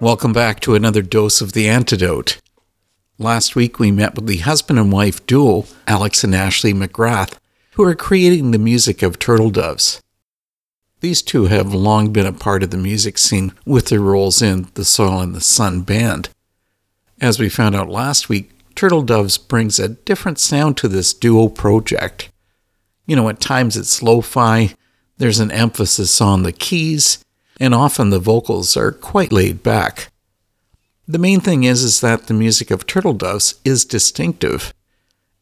Welcome back to another dose of the antidote. Last week we met with the husband and wife duo, Alex and Ashley McGrath, who are creating the music of Turtle Doves. These two have long been a part of the music scene with their roles in the Soil and the Sun band. As we found out last week, Turtle Doves brings a different sound to this duo project. You know, at times it's lo fi, there's an emphasis on the keys, and often the vocals are quite laid back. The main thing is is that the music of Turtle Doves is distinctive,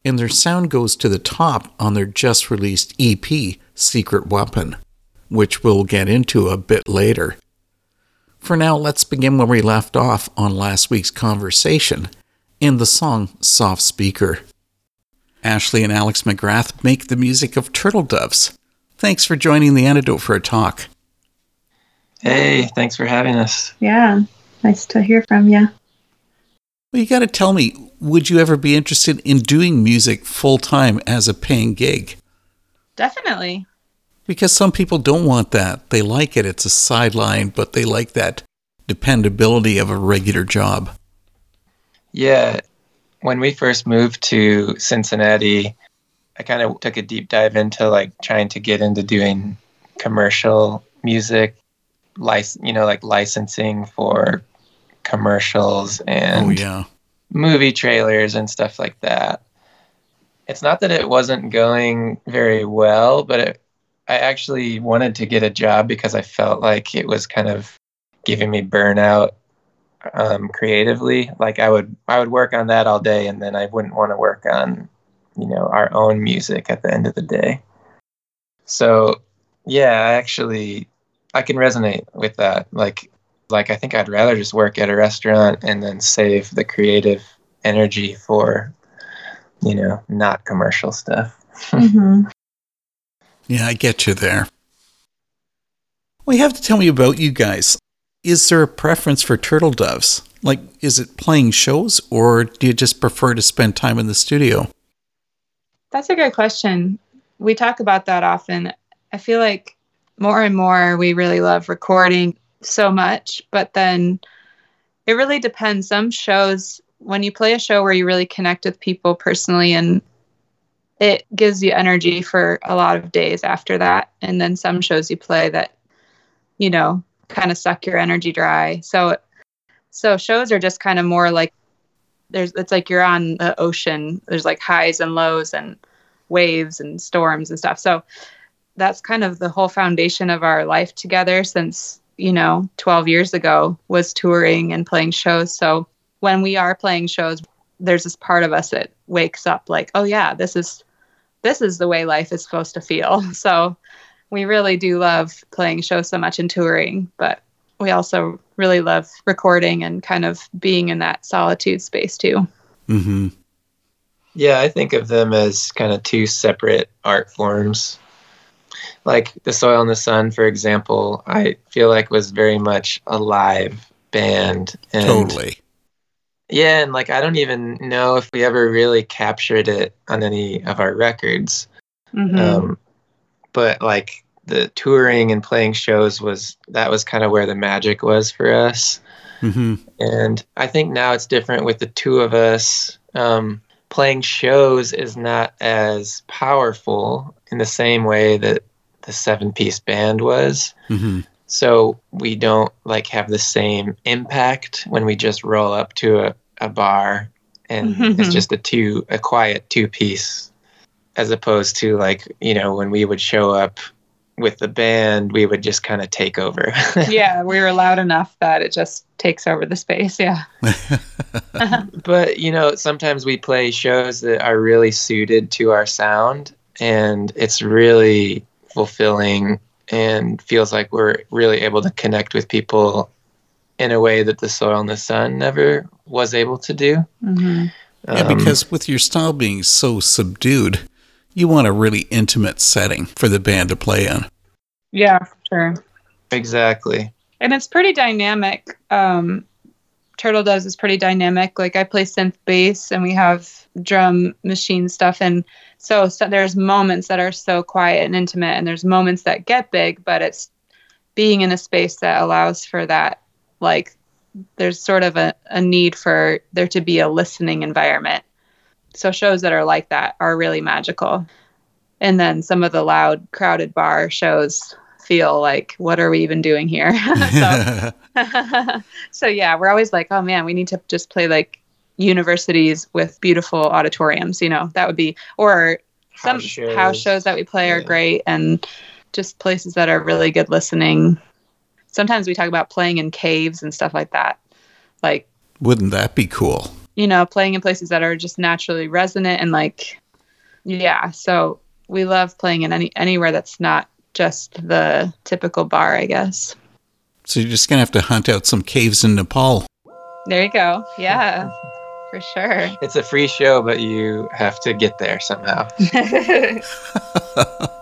and their sound goes to the top on their just released EP, Secret Weapon, which we'll get into a bit later. For now, let's begin where we left off on last week's conversation in the song Soft Speaker. Ashley and Alex McGrath make the music of Turtle Doves. Thanks for joining the antidote for a talk. Hey, thanks for having us. Yeah, nice to hear from you. Well, you got to tell me, would you ever be interested in doing music full time as a paying gig? Definitely. Because some people don't want that. They like it, it's a sideline, but they like that dependability of a regular job. Yeah, when we first moved to Cincinnati, I kind of took a deep dive into like trying to get into doing commercial music license, you know, like licensing for commercials and oh, yeah. movie trailers and stuff like that. It's not that it wasn't going very well, but it, I actually wanted to get a job because I felt like it was kind of giving me burnout um, creatively. Like I would, I would work on that all day, and then I wouldn't want to work on, you know, our own music at the end of the day. So, yeah, I actually I can resonate with that. Like, like I think I'd rather just work at a restaurant and then save the creative energy for, you know, not commercial stuff. Mm-hmm. yeah, I get you there. Well, you have to tell me about you guys. Is there a preference for turtle doves? Like, is it playing shows or do you just prefer to spend time in the studio? That's a good question. We talk about that often. I feel like more and more we really love recording so much, but then it really depends. Some shows, when you play a show where you really connect with people personally and it gives you energy for a lot of days after that. And then some shows you play that, you know, kind of suck your energy dry. So, so shows are just kind of more like there's, it's like you're on the ocean. There's like highs and lows and waves and storms and stuff. So that's kind of the whole foundation of our life together since, you know, 12 years ago was touring and playing shows. So when we are playing shows, there's this part of us that wakes up like, oh yeah, this is this is the way life is supposed to feel. So we really do love playing shows so much and touring, but we also really love recording and kind of being in that solitude space too. Mm-hmm. Yeah, I think of them as kind of two separate art forms. Like the Soil and the Sun, for example, I feel like was very much a live band. And Totally. Yeah, and like I don't even know if we ever really captured it on any of our records. Mhm. Um, but like the touring and playing shows was that was kind of where the magic was for us. Mm-hmm. And I think now it's different with the two of us. Um, playing shows is not as powerful in the same way that the seven piece band was. Mm-hmm. So we don't like have the same impact when we just roll up to a, a bar and it's just a two a quiet two piece as opposed to like, you know, when we would show up with the band, we would just kind of take over. yeah, we were loud enough that it just takes over the space. Yeah. but you know sometimes we play shows that are really suited to our sound and it's really fulfilling and feels like we're really able to connect with people in a way that the soil and the sun never was able to do Mhm. Yeah, Um, because with your style being so subdued, you want a really intimate setting for the band to play in. Yeah, for sure. exactly and it's pretty dynamic. Um, Turtle Doves is pretty dynamic. Like I play synth bass, and we have drum machine stuff, and so, so there's moments that are so quiet and intimate, and there's moments that get big, but it's being in a space that allows for that. Like there's sort of a, a need for there to be a listening environment. So shows that are like that are really magical. And then some of the loud, crowded bar shows feel like, what are we even doing here? so, so yeah, we're always like, oh man, we need to just play like universities with beautiful auditoriums. You know, that would be or some House shows. house shows that we play are Yeah. great and just places that are really good listening. Sometimes we talk about playing in caves and stuff like that. Like, Wouldn't that be cool? you know, playing in places that are just naturally resonant and like yeah, so we love playing in any anywhere that's not just the typical bar, I guess. So you're just going to have to hunt out some caves in Nepal. There you go. Yeah. For sure. it's a free show but you have to get there somehow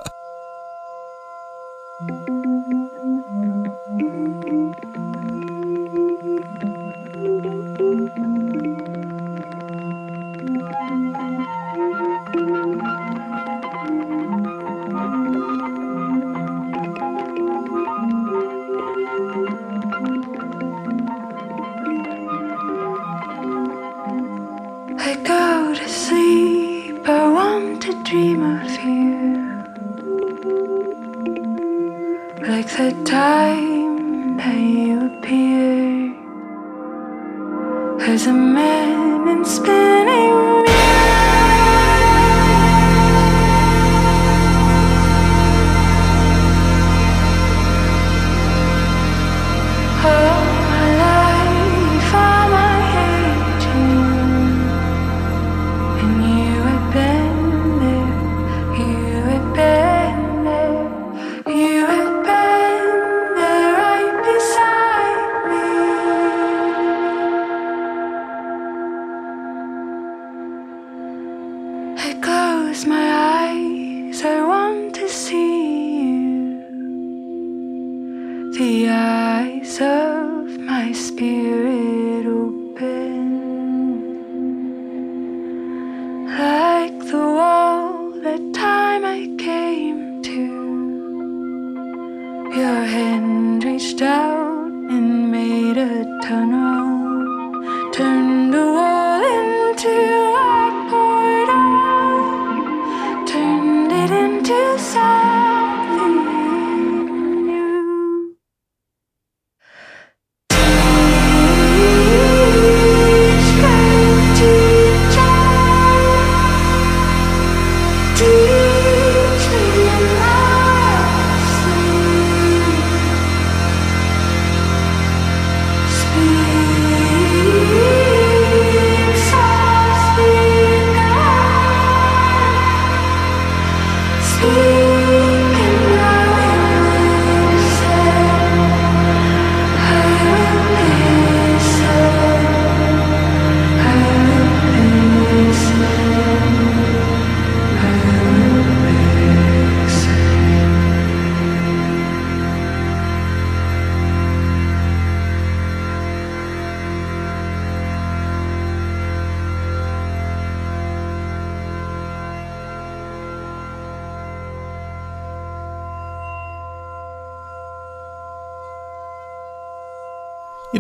hand reached out and made a tunnel, turned a wall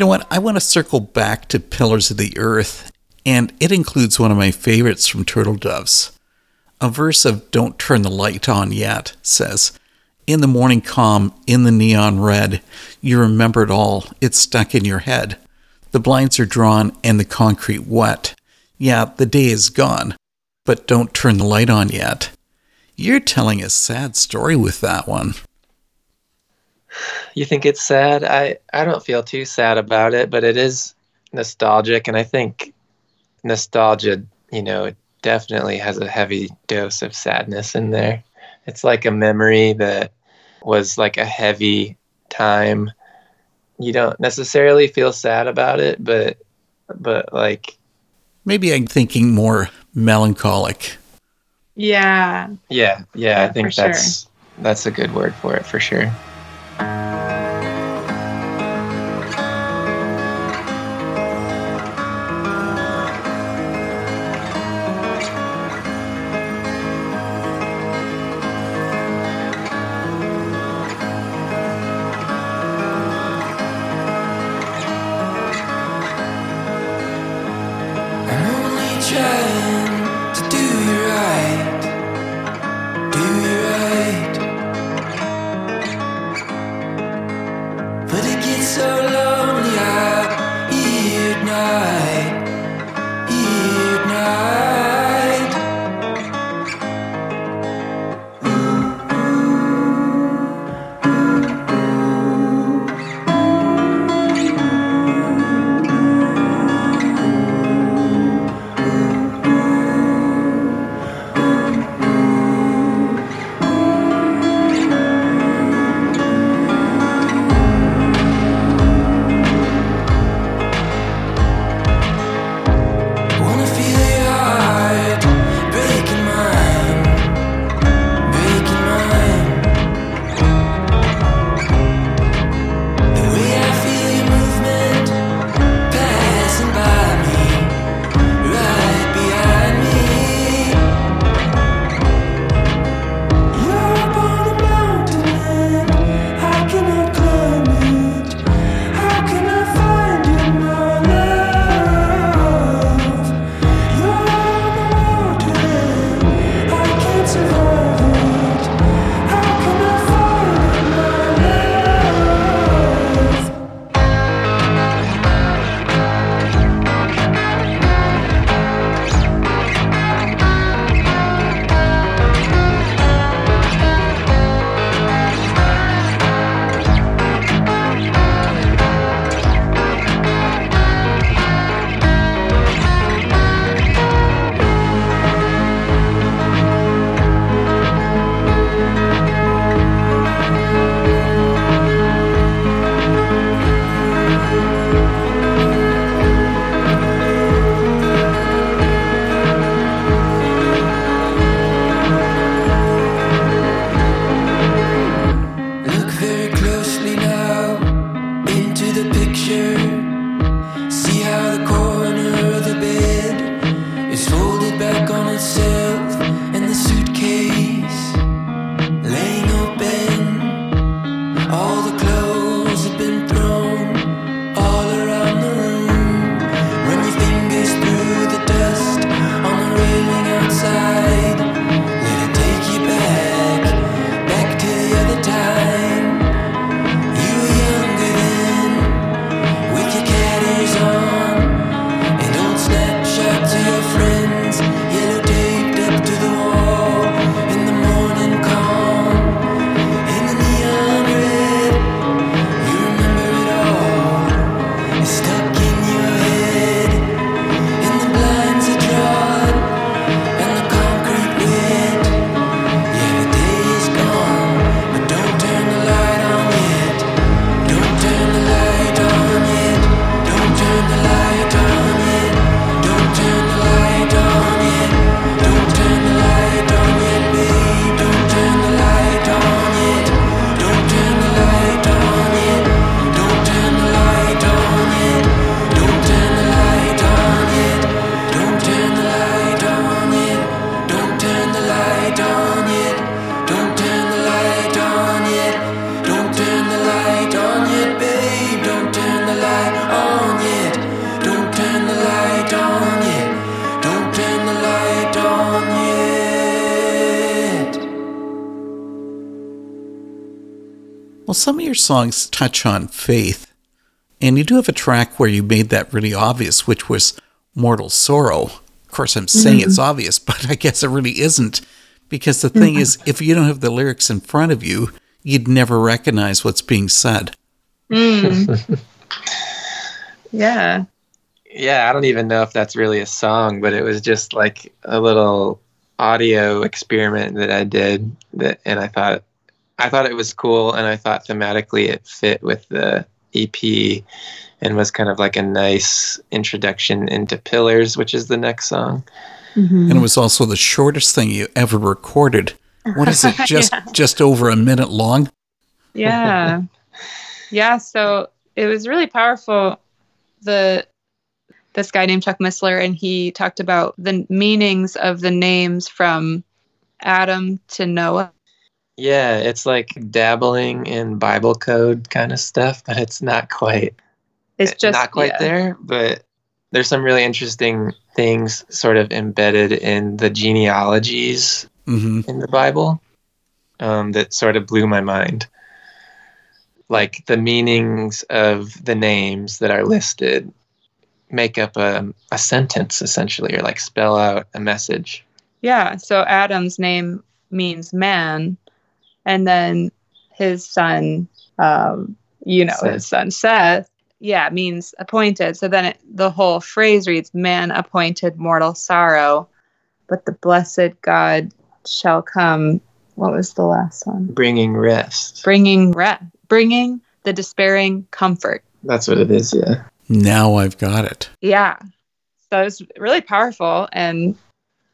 know what? I want to circle back to Pillars of the Earth, and it includes one of my favorites from Turtle Doves. A verse of Don't Turn the Light On Yet says, In the morning calm, in the neon red, you remember it all, it's stuck in your head. The blinds are drawn and the concrete wet. Yeah, the day is gone, but don't turn the light on yet. You're telling a sad story with that one. You think it's sad? I, I don't feel too sad about it, but it is nostalgic. And I think nostalgia, you know, it definitely has a heavy dose of sadness in there. It's like a memory that was like a heavy time. You don't necessarily feel sad about it, but, but like, Maybe I'm thinking more melancholic. Yeah. yeah, yeah, I think for sure. that's, that's a good word for it for sure. I'm songs touch on faith, and you do have a track where you made that really obvious, which was Mortal Sorrow. Of course, I'm saying it's obvious, but I guess it really isn't. Because the thing is, if you don't have the lyrics in front of you, you'd never recognize what's being said. Mm. yeah. Yeah, I don't even know if that's really a song, but it was just like a little audio experiment that I did that and I thought I thought it was cool and I thought thematically it fit with the EP and was kind of like a nice introduction into Pillars, which is the next song. Mm-hmm. And it was also the shortest thing you ever recorded. What is it? Just just over a minute long? Yeah. yeah. So it was really powerful. The this guy named Chuck Missler, and he talked about the meanings of the names from Adam to Noah. Yeah, it's like dabbling in Bible code kind of stuff, but it's not quite It's just not quite yeah. there, but there's some really interesting things sort of embedded in the genealogies hmm in the Bible um, that sort of blew my mind. Like the meanings of the names that are listed make up a, a sentence essentially, or like spell out a message. Yeah. So Adam's name means man, and then his son, um, you know, Seth. his son Seth, yeah, means appointed. So then it, the whole phrase reads, "Man appointed mortal sorrow, but the blessed God shall come." What was the last one? Bringing rest. Bringing rest, bringing the despairing comfort. That's what it is, yeah. Now I've got it. Yeah. So it was really powerful, and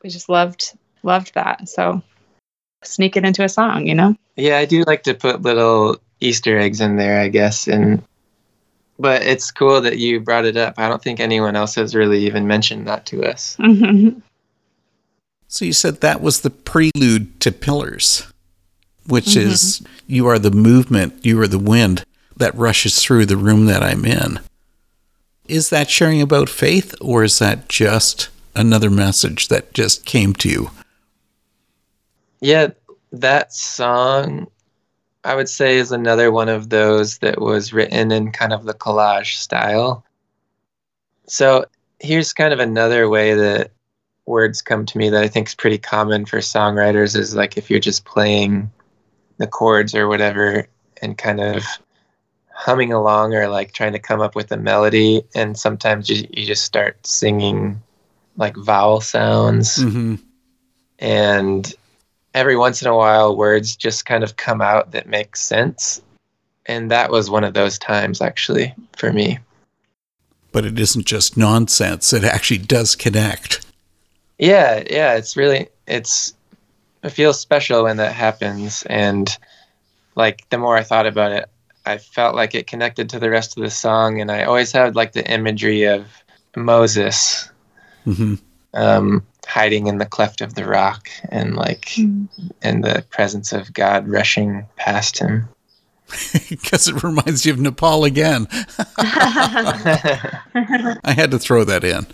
we just loved loved that. So sneak it into a song, you know. Yeah, I do like to put little Easter eggs in there, I guess, and but it's cool that you brought it up. I don't think anyone else has really even mentioned that to us. Mm-hmm. So you said that was the prelude to Pillars, which mm-hmm. is you are the movement, you are the wind that rushes through the room that I'm in. Is that sharing about faith, or is that just another message that just came to you? Yeah, that song I would say is another one of those that was written in kind of the collage style. So here's kind of another way that words come to me that I think is pretty common for songwriters is like if you're just playing the chords or whatever and kind of humming along or like trying to come up with a melody and sometimes you, you just start singing like vowel sounds Mm-hmm. and every once in a while words just kind of come out that make sense. And that was one of those times actually for me. But it isn't just nonsense, it actually does connect. yeah yeah it's really it's it feels special when that happens. And like the more i thought about it i felt like it connected to the rest of the song. And i always had like the imagery of moses. Hmm um, hiding in the cleft of the rock and like hmm. and the presence of god rushing past him Because it reminds you of Nepal again. I had to throw that in.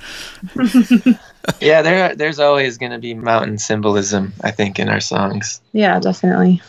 yeah, there there's always going to be mountain symbolism, I think, in our songs. yeah, definitely.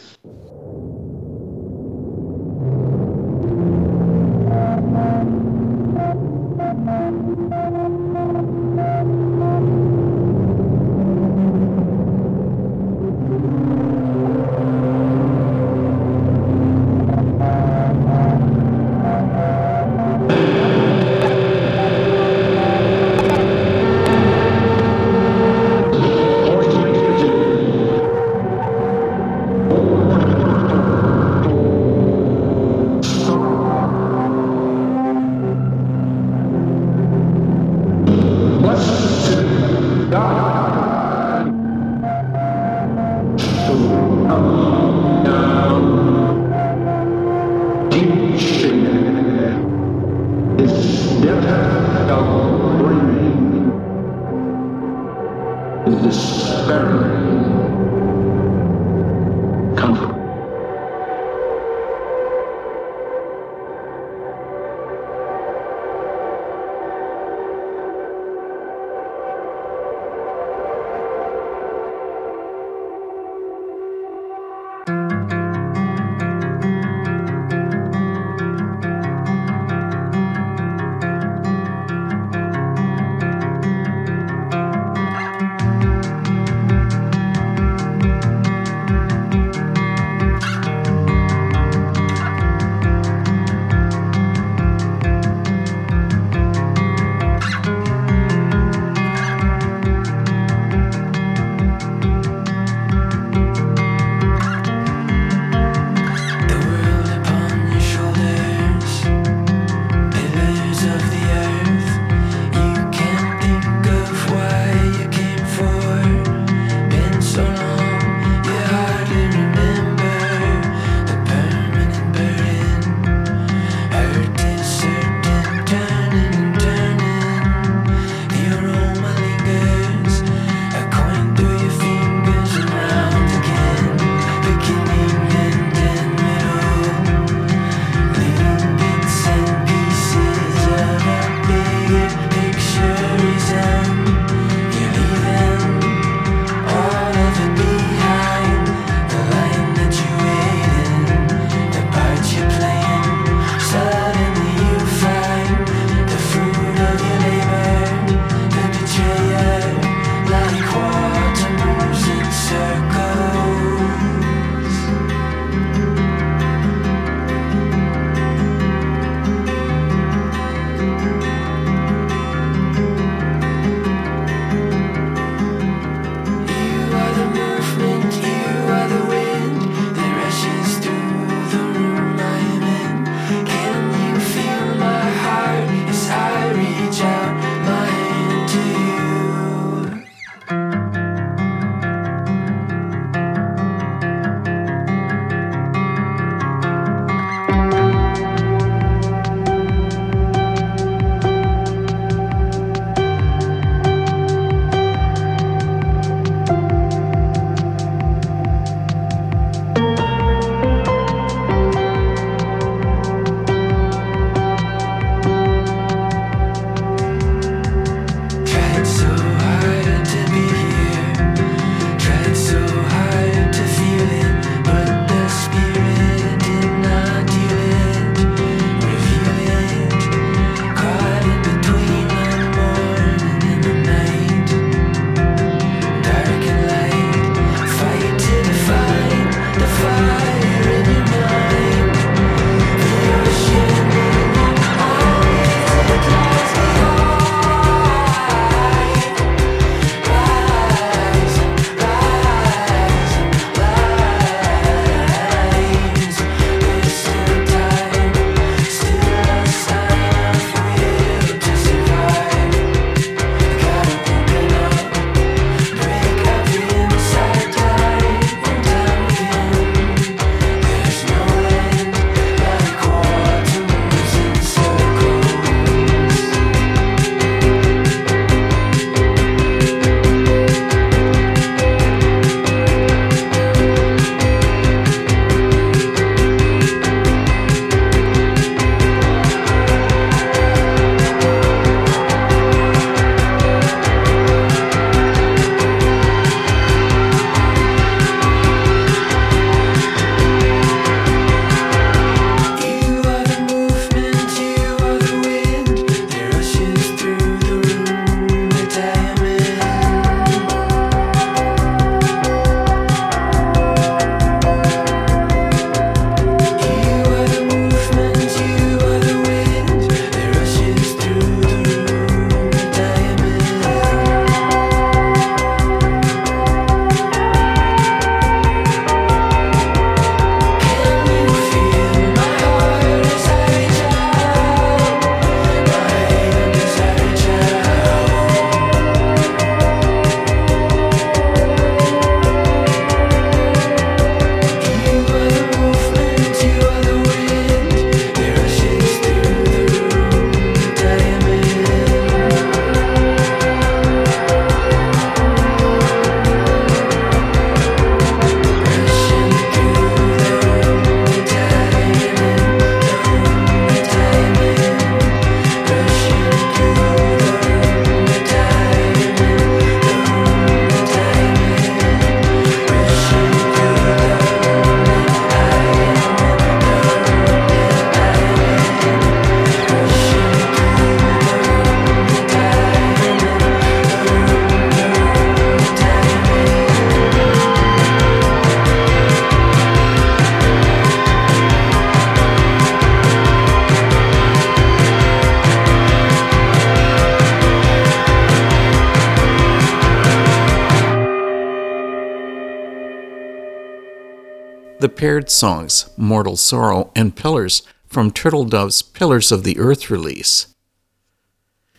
The paired songs Mortal Sorrow and Pillars from Turtle Dove's Pillars of the Earth release.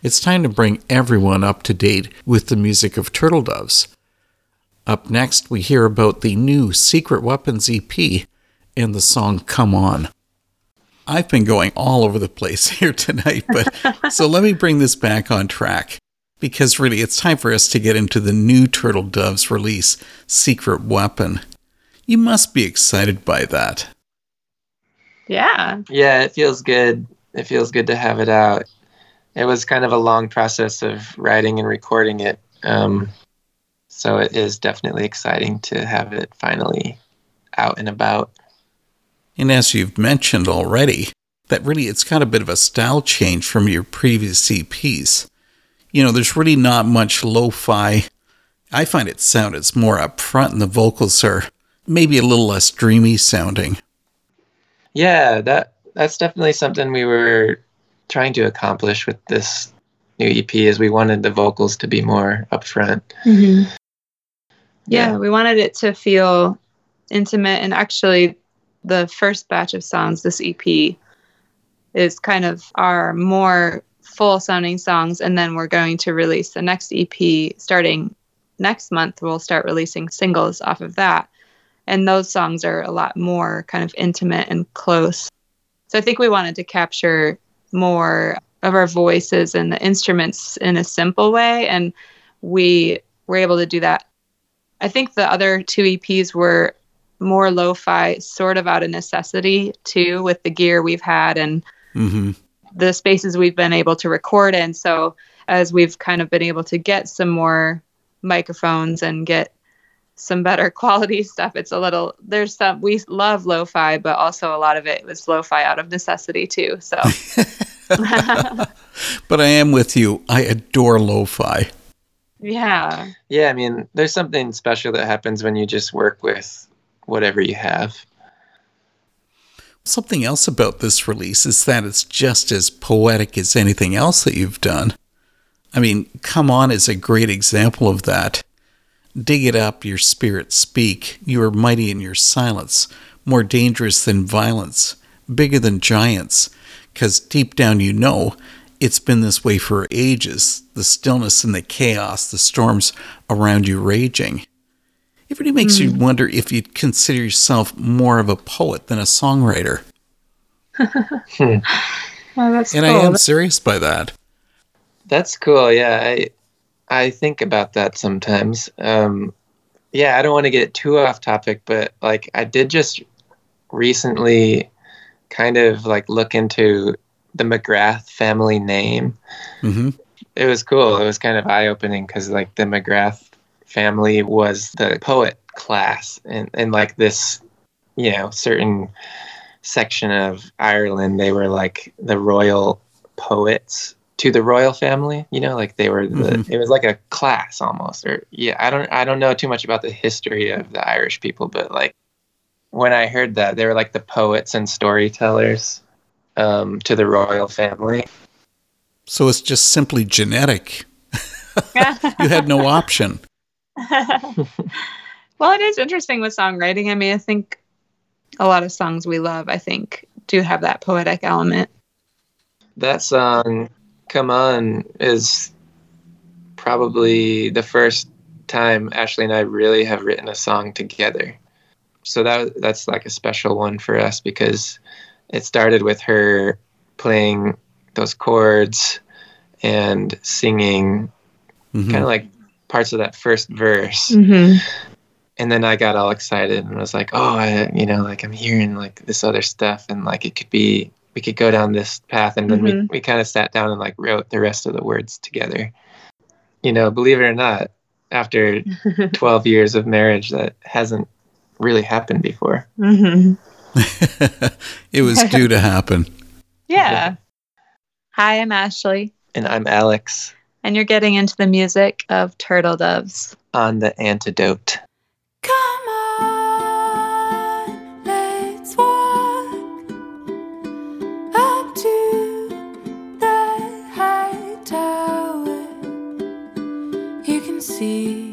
It's time to bring everyone up to date with the music of Turtle Doves. Up next, we hear about the new Secret Weapons EP and the song Come On. I've been going all over the place here tonight, but so let me bring this back on track because really it's time for us to get into the new Turtle Doves release, Secret Weapon. You must be excited by that. Yeah. Yeah, it feels good. It feels good to have it out. It was kind of a long process of writing and recording it. Um, so it is definitely exciting to have it finally out and about. And as you've mentioned already, that really it's got a bit of a style change from your previous EPs. You know, there's really not much lo-fi. I find it sounded more upfront and the vocals are maybe a little less dreamy sounding. Yeah, that that's definitely something we were trying to accomplish with this new EP is we wanted the vocals to be more upfront. Mm-hmm. Yeah, we wanted it to feel intimate and actually the first batch of songs, this EP, is kind of our more full sounding songs. And then we're going to release the next EP starting next month. We'll start releasing singles off of that. And those songs are a lot more kind of intimate and close. So I think we wanted to capture more of our voices and the instruments in a simple way. And we were able to do that. I think the other two EPs were more lo-fi sort of out of necessity too with the gear we've had and mm-hmm. the spaces we've been able to record in so as we've kind of been able to get some more microphones and get some better quality stuff it's a little there's some we love lo-fi but also a lot of it was lo-fi out of necessity too so but i am with you i adore lo-fi yeah yeah i mean there's something special that happens when you just work with whatever you have. Something else about this release is that it's just as poetic as anything else that you've done. I mean, Come On is a great example of that. Dig it up, your spirit speak. You are mighty in your silence, more dangerous than violence, bigger than giants. Because deep down you know it's been this way for ages the stillness and the chaos, the storms around you raging. It really makes mm. you wonder if you'd consider yourself more of a poet than a songwriter. oh, that's and cool. I am serious by that. That's cool. Yeah, I I think about that sometimes. Um, yeah, I don't want to get too off topic, but like I did just recently kind of like look into the McGrath family name. Mm-hmm. It was cool. It was kind of eye opening because like the McGrath family was the poet class and, and like this you know certain section of ireland they were like the royal poets to the royal family you know like they were the mm-hmm. it was like a class almost or yeah i don't i don't know too much about the history of the irish people but like when i heard that they were like the poets and storytellers um, to the royal family so it's just simply genetic you had no option well, it is interesting with songwriting. I mean, I think a lot of songs we love, I think, do have that poetic element. That song, Come On, is probably the first time Ashley and I really have written a song together. So that that's like a special one for us because it started with her playing those chords and singing mm-hmm. kind of like parts of that first verse. Mm-hmm. And then I got all excited and was like, oh, I, you know, like I'm hearing like this other stuff and like it could be, we could go down this path. And then mm-hmm. we, we kind of sat down and like wrote the rest of the words together. You know, believe it or not, after 12 years of marriage, that hasn't really happened before. Mm-hmm. it was due to happen. Yeah. Hi, I'm Ashley. And I'm Alex and you're getting into the music of Turtle Doves. On the antidote. See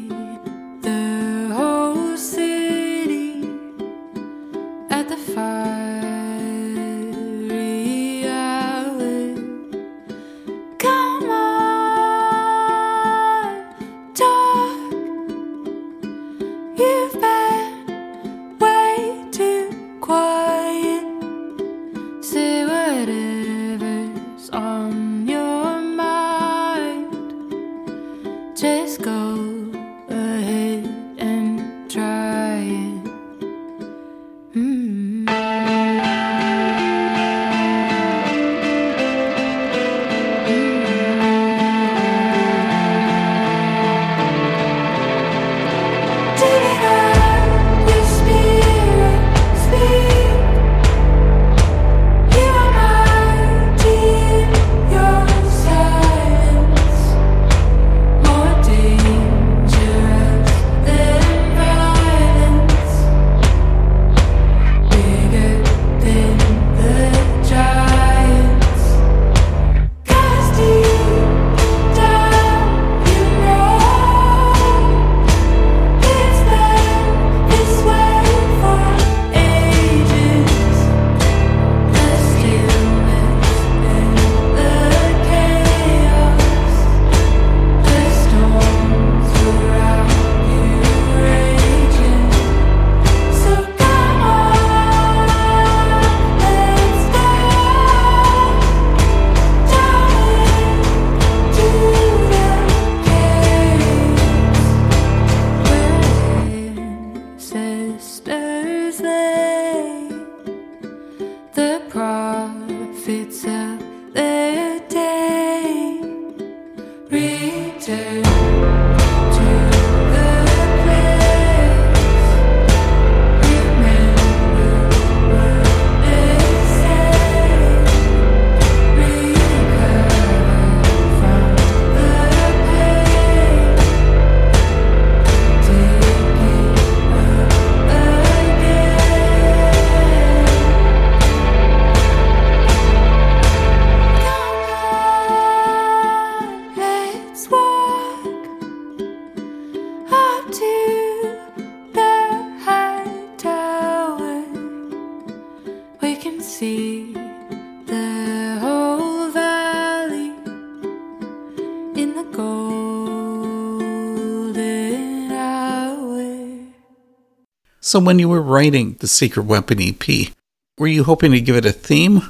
So, when you were writing the Secret Weapon EP, were you hoping to give it a theme,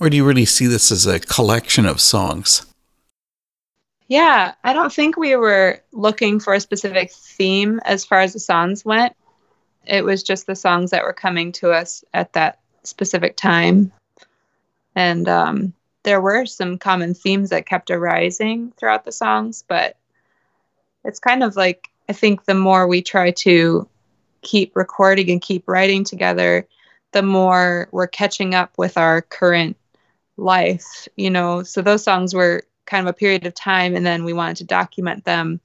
or do you really see this as a collection of songs? Yeah, I don't think we were looking for a specific theme as far as the songs went. It was just the songs that were coming to us at that specific time. And um, there were some common themes that kept arising throughout the songs, but it's kind of like I think the more we try to keep recording and keep writing together, the more we're catching up with our current life, you know. So those songs were kind of a period of time and then we wanted to document them.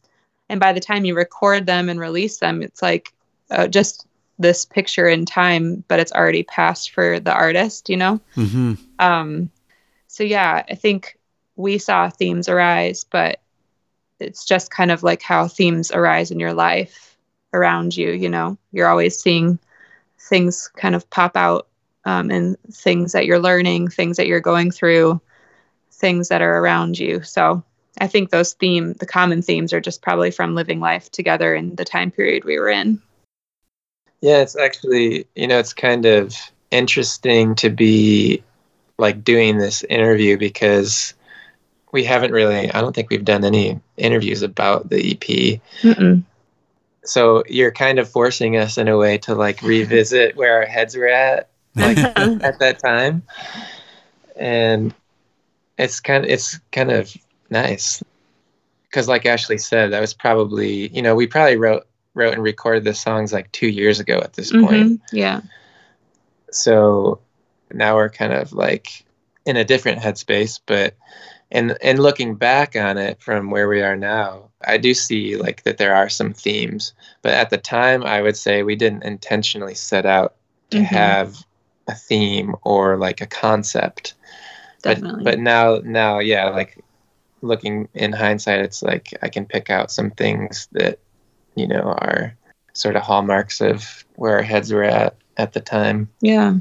And by the time you record them and release them, it's like uh, just this picture in time, but it's already passed for the artist, you know? Mm-hmm. Um, so yeah, I think we saw themes arise, but it's just kind of like how themes arise in your life around you. You know, you're always seeing things kind of pop out, um, and things that you're learning, things that you're going through, things that are around you. So I think those theme, the common themes, are just probably from living life together in the time period we were in. Yeah, it's actually, you know, it's kind of interesting to be like doing this interview because we haven't really, I don't think we've done any interviews about the EP. Mm-mm. So you're kind of forcing us in a way to like revisit where our heads were at like at that time. And it's kind of it's kind of nice. Cuz like Ashley said, that was probably, you know, we probably wrote wrote and recorded the songs like 2 years ago at this point. Mhm. Yeah. so now we're kind of like in a different headspace but and and looking back on it from where we are now i do see like that there are some themes but at the time i would say we didn't intentionally set out to Mhm. have a theme or like a concept Definitely. but but now now yeah like looking in hindsight it's like i can pick out some things that you know are sort of hallmarks of where our heads were at at the time Yeah.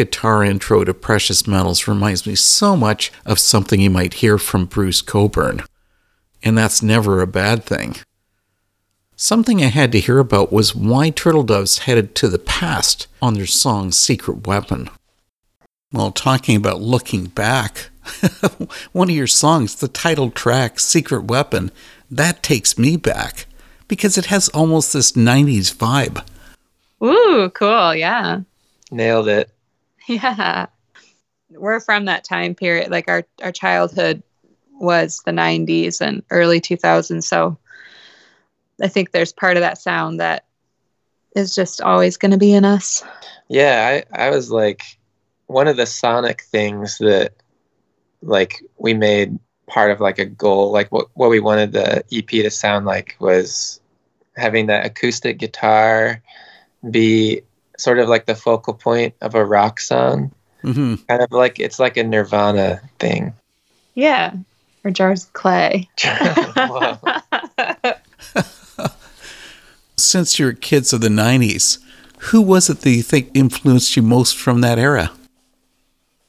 Guitar intro to Precious Metals reminds me so much of something you might hear from Bruce Cockburn. And that's never a bad thing. Something I had to hear about was why Turtle Doves headed to the past on their song Secret Weapon. Well, talking about looking back, one of your songs, the title track, Secret Weapon, that takes me back because it has almost this 90s vibe. Ooh, cool. Yeah. Nailed it. Yeah. We're from that time period. Like our, our childhood was the 90s and early 2000s. So I think there's part of that sound that is just always going to be in us. Yeah, I, I was like, one of the sonic things that like we made part of like a goal, like what, what we wanted the EP to sound like was having that acoustic guitar be sort of like the focal point of a rock song. Mm-hmm. Kind of like it's like a Nirvana thing. Yeah. Or jars of clay. Since you're kids of the 90s, who was it that you think influenced you most from that era?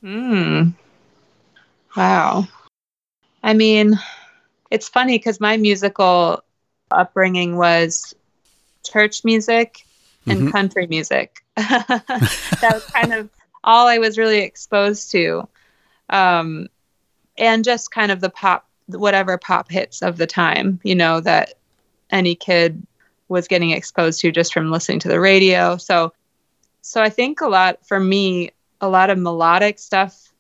Hmm. Wow. I mean, it's funny because my musical upbringing was church music and Mhm. country music. that was kind of all I was really exposed to. Um, and just kind of the pop, whatever pop hits of the time, you know, that any kid was getting exposed to just from listening to the radio. So, so I think a lot for me, a lot of melodic stuff.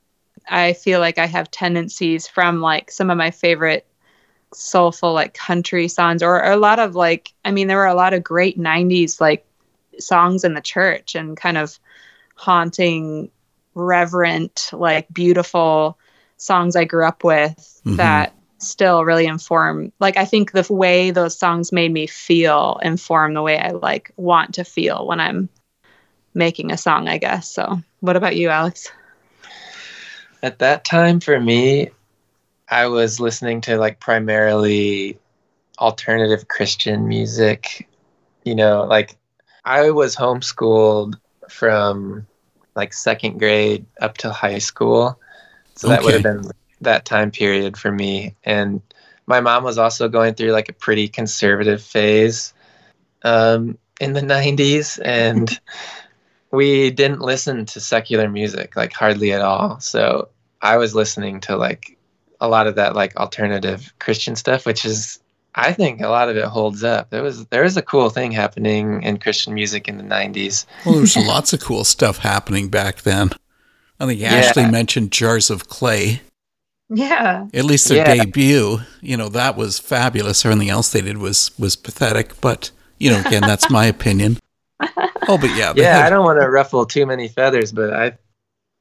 I feel like I have tendencies from like some of my favorite soulful like country songs or, or a lot of like I mean there were a lot of great 90s like songs in the church and kind of haunting reverent like beautiful songs I grew up with Mhm. that still really inform like I think the way those songs made me feel inform the way I like want to feel when I'm making a song I guess so what about you Alex At that time for me, I was listening to like primarily alternative Christian music. You know, like I was homeschooled from like second grade up to high school. So that would have been that time period for me. And my mom was also going through like a pretty conservative phase um, in the 90s. And we didn't listen to secular music like hardly at all. So I was listening to like a lot of that like alternative Christian stuff, which is I think a lot of it holds up. There was there was a cool thing happening in Christian music in the '90s. Well, there was lots of cool stuff happening back then. I think Yeah. Ashley mentioned Jars of Clay. yeah At least their Yeah. debut, you know, that was fabulous. Everything else they did was was pathetic. But you know, again, that's my opinion. Oh, but yeah, Yeah, had- I don't want to ruffle too many feathers, but I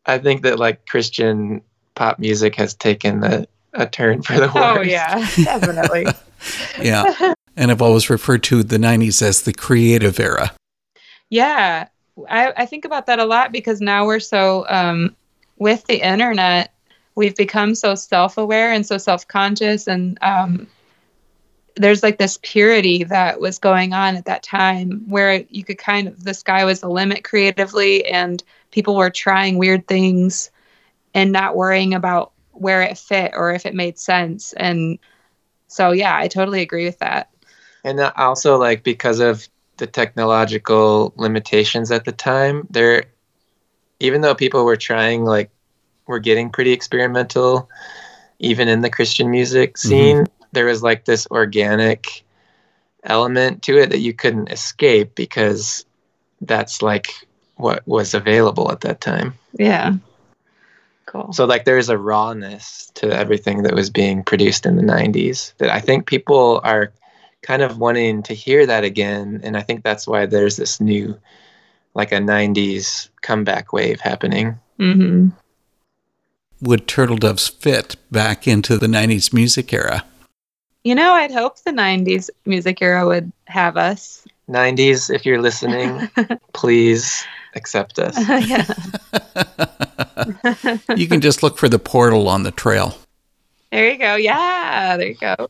I think that like Christian pop music has taken the a turn for the oh, worse. Oh yeah, definitely. Yeah. and I've always referred to the 90s as the creative era. Yeah, I, I think about that a lot because now we're so um, with the internet, we've become so self-aware and so self-conscious, and um, there's like this purity that was going on at that time where you could kind of the sky was the limit creatively, and people were trying weird things and not worrying about where it fit or if it made sense, and so yeah, I totally agree with that. And uh, also like because of the technological limitations at the time, there even though people were trying like were getting pretty experimental even in the Christian music mm-hmm. scene, there was like this organic element to it that you couldn't escape because that's like what was available at that time. Yeah. Cool. So like there's a rawness to everything that was being produced in the 90s that I think people are kind of wanting to hear that again and I think that's why there's this new like a 90s comeback wave happening. hmm Would Turtle Doves fit back into the 90s music era? You know, I'd hope the 90s music era would have us. 90s if you're listening, please accept us. You can just look for the portal on the trail. There you go. Yeah, there you go.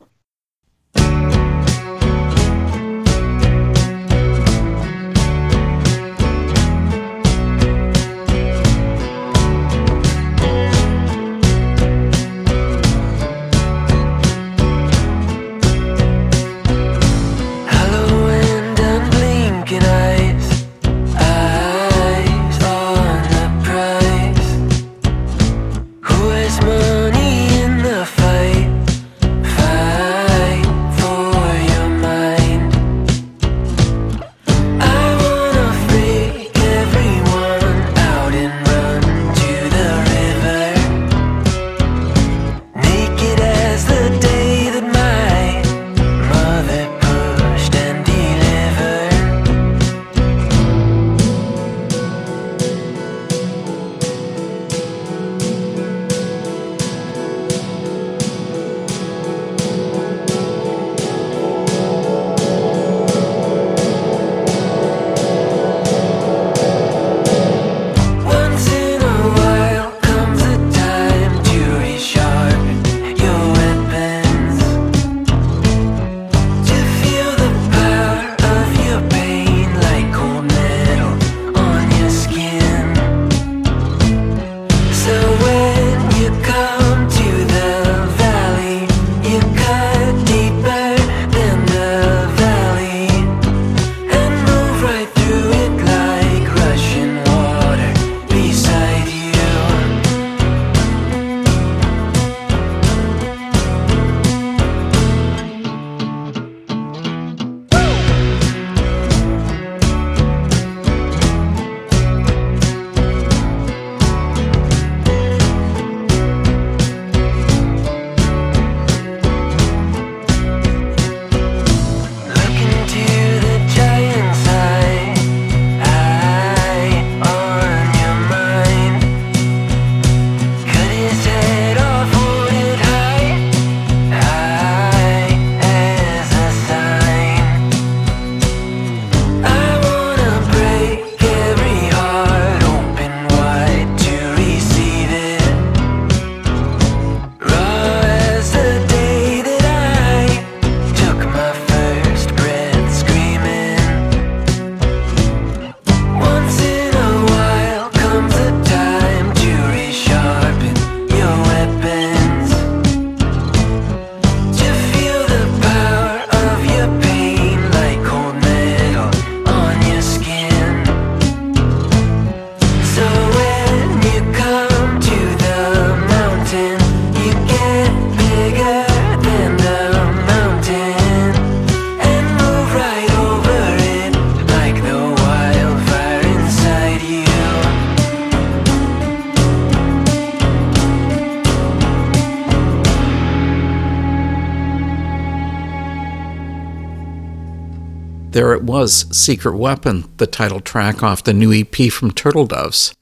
There it was, Secret Weapon, the title track off the new EP from Turtle Doves.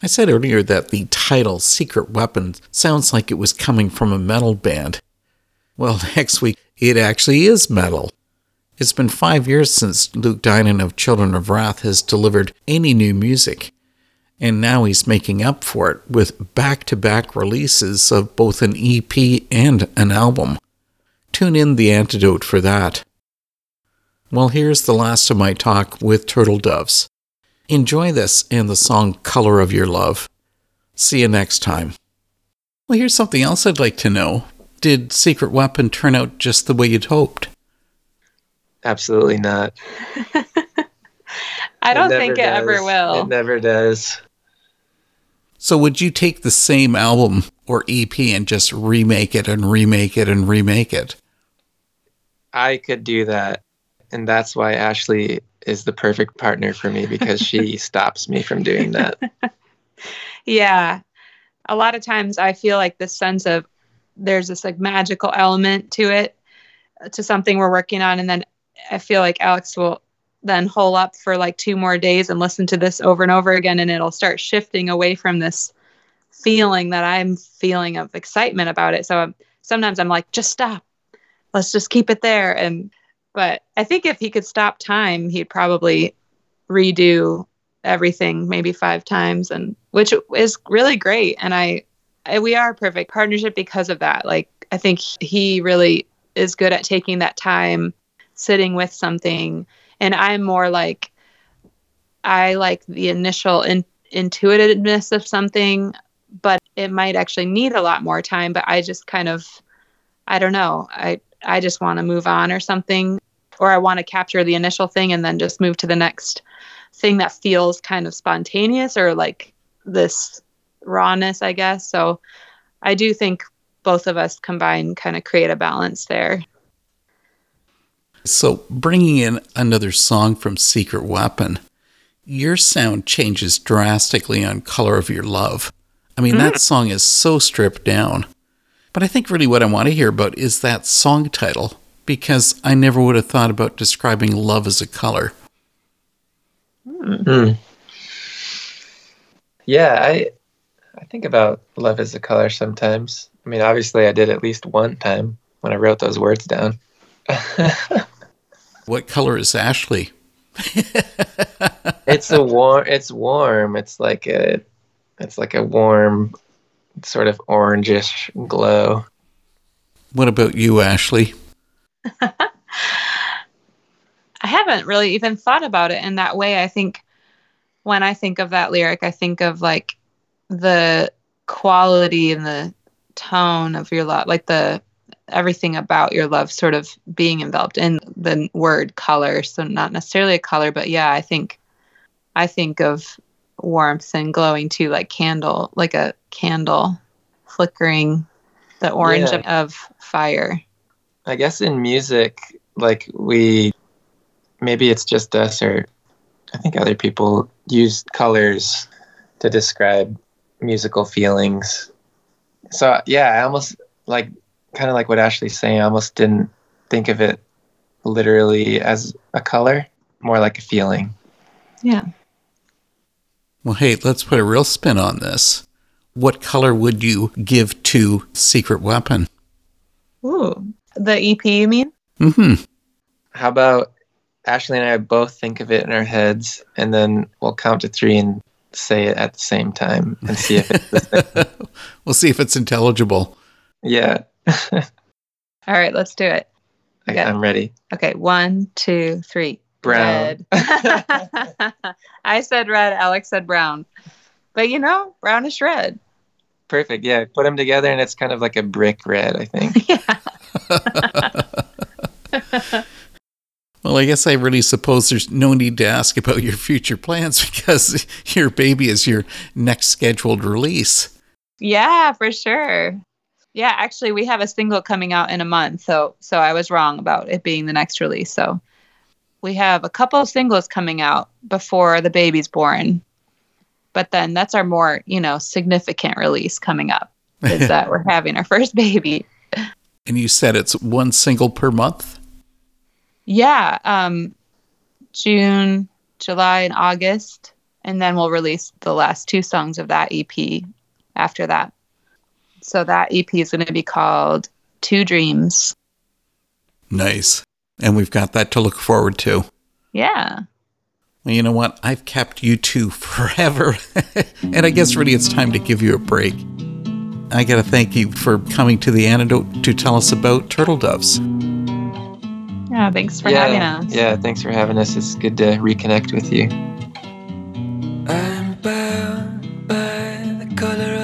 I said earlier that the title Secret Weapon sounds like it was coming from a metal band. Well, next week, it actually is metal. It's been five years since Luke Dinan of Children of Wrath has delivered any new music, and now he's making up for it with back to back releases of both an EP and an album. Tune in the antidote for that. Well, here's the last of my talk with Turtle Doves. Enjoy this and the song Color of Your Love. See you next time. Well, here's something else I'd like to know. Did Secret Weapon turn out just the way you'd hoped? Absolutely not. I don't never think it does. ever will. It never does. So, would you take the same album or EP and just remake it and remake it and remake it? I could do that. And that's why Ashley is the perfect partner for me because she stops me from doing that. yeah. A lot of times I feel like this sense of there's this like magical element to it, to something we're working on. And then I feel like Alex will then hole up for like two more days and listen to this over and over again. And it'll start shifting away from this feeling that I'm feeling of excitement about it. So I'm, sometimes I'm like, just stop. Let's just keep it there. And, but I think if he could stop time, he'd probably redo everything maybe five times and which is really great. And i we are a perfect partnership because of that. Like i think he really is good at taking that time sitting with something. And i'm more like i like the initial in, intuitiveness of something but it might actually need a lot more time. But i just kind of i don't know. I i just want to move on or something or i want to capture the initial thing and then just move to the next thing that feels kind of spontaneous or like this rawness, I guess. So I do think both of us combined kind of create a balance there. So, bringing in another song from Secret Weapon, your sound changes drastically on Color of Your Love. I mean, mm-hmm. that song is so stripped down. But I think really what I want to hear about is that song title, because I never would have thought about describing love as a color. Hmm. Yeah, I I think about love as a color sometimes. I mean, obviously, I did at least one time when I wrote those words down. what color is Ashley? it's a warm. It's warm. It's like a. It's like a warm, sort of orangish glow. What about you, Ashley? I haven't really even thought about it in that way. I think when I think of that lyric, I think of like the quality and the tone of your love, like the everything about your love sort of being enveloped in the word color. So not necessarily a color, but yeah, I think I think of warmth and glowing too, like candle, like a candle flickering the orange yeah. of fire. I guess in music, like we maybe it's just us or I think other people use colors to describe musical feelings. So yeah, I almost like kind of like what Ashley's saying. I almost didn't think of it literally as a color, more like a feeling. Yeah. Well, hey, let's put a real spin on this. What color would you give to Secret Weapon? Ooh, the EP, you mean? Mm-hmm. How about Ashley and I both think of it in our heads, and then we'll count to three and say it at the same time and see if it's we'll see if it's intelligible. Yeah. All right, let's do it. Okay, I'm ready. Okay, one, two, three. Brown. I said red. Alex said brown. But you know, brownish red. Perfect. Yeah, put them together, and it's kind of like a brick red. I think. yeah. Well, I guess I really suppose there's no need to ask about your future plans because your baby is your next scheduled release. Yeah, for sure. Yeah, actually we have a single coming out in a month, so so I was wrong about it being the next release. So we have a couple of singles coming out before the baby's born. But then that's our more, you know, significant release coming up is that we're having our first baby. And you said it's one single per month? Yeah, um, June, July, and August, And then we'll release the last two songs of that EP after that. So that EP is going to be called Two Dreams. Nice. And we've got that to look forward to. Yeah. Well, you know what? I've kept you two forever. and I guess really it's time to give you a break. I got to thank you for coming to the antidote to tell us about turtle doves. Yeah, thanks for yeah, having us. Yeah, thanks for having us. It's good to reconnect with you. I'm bound by the color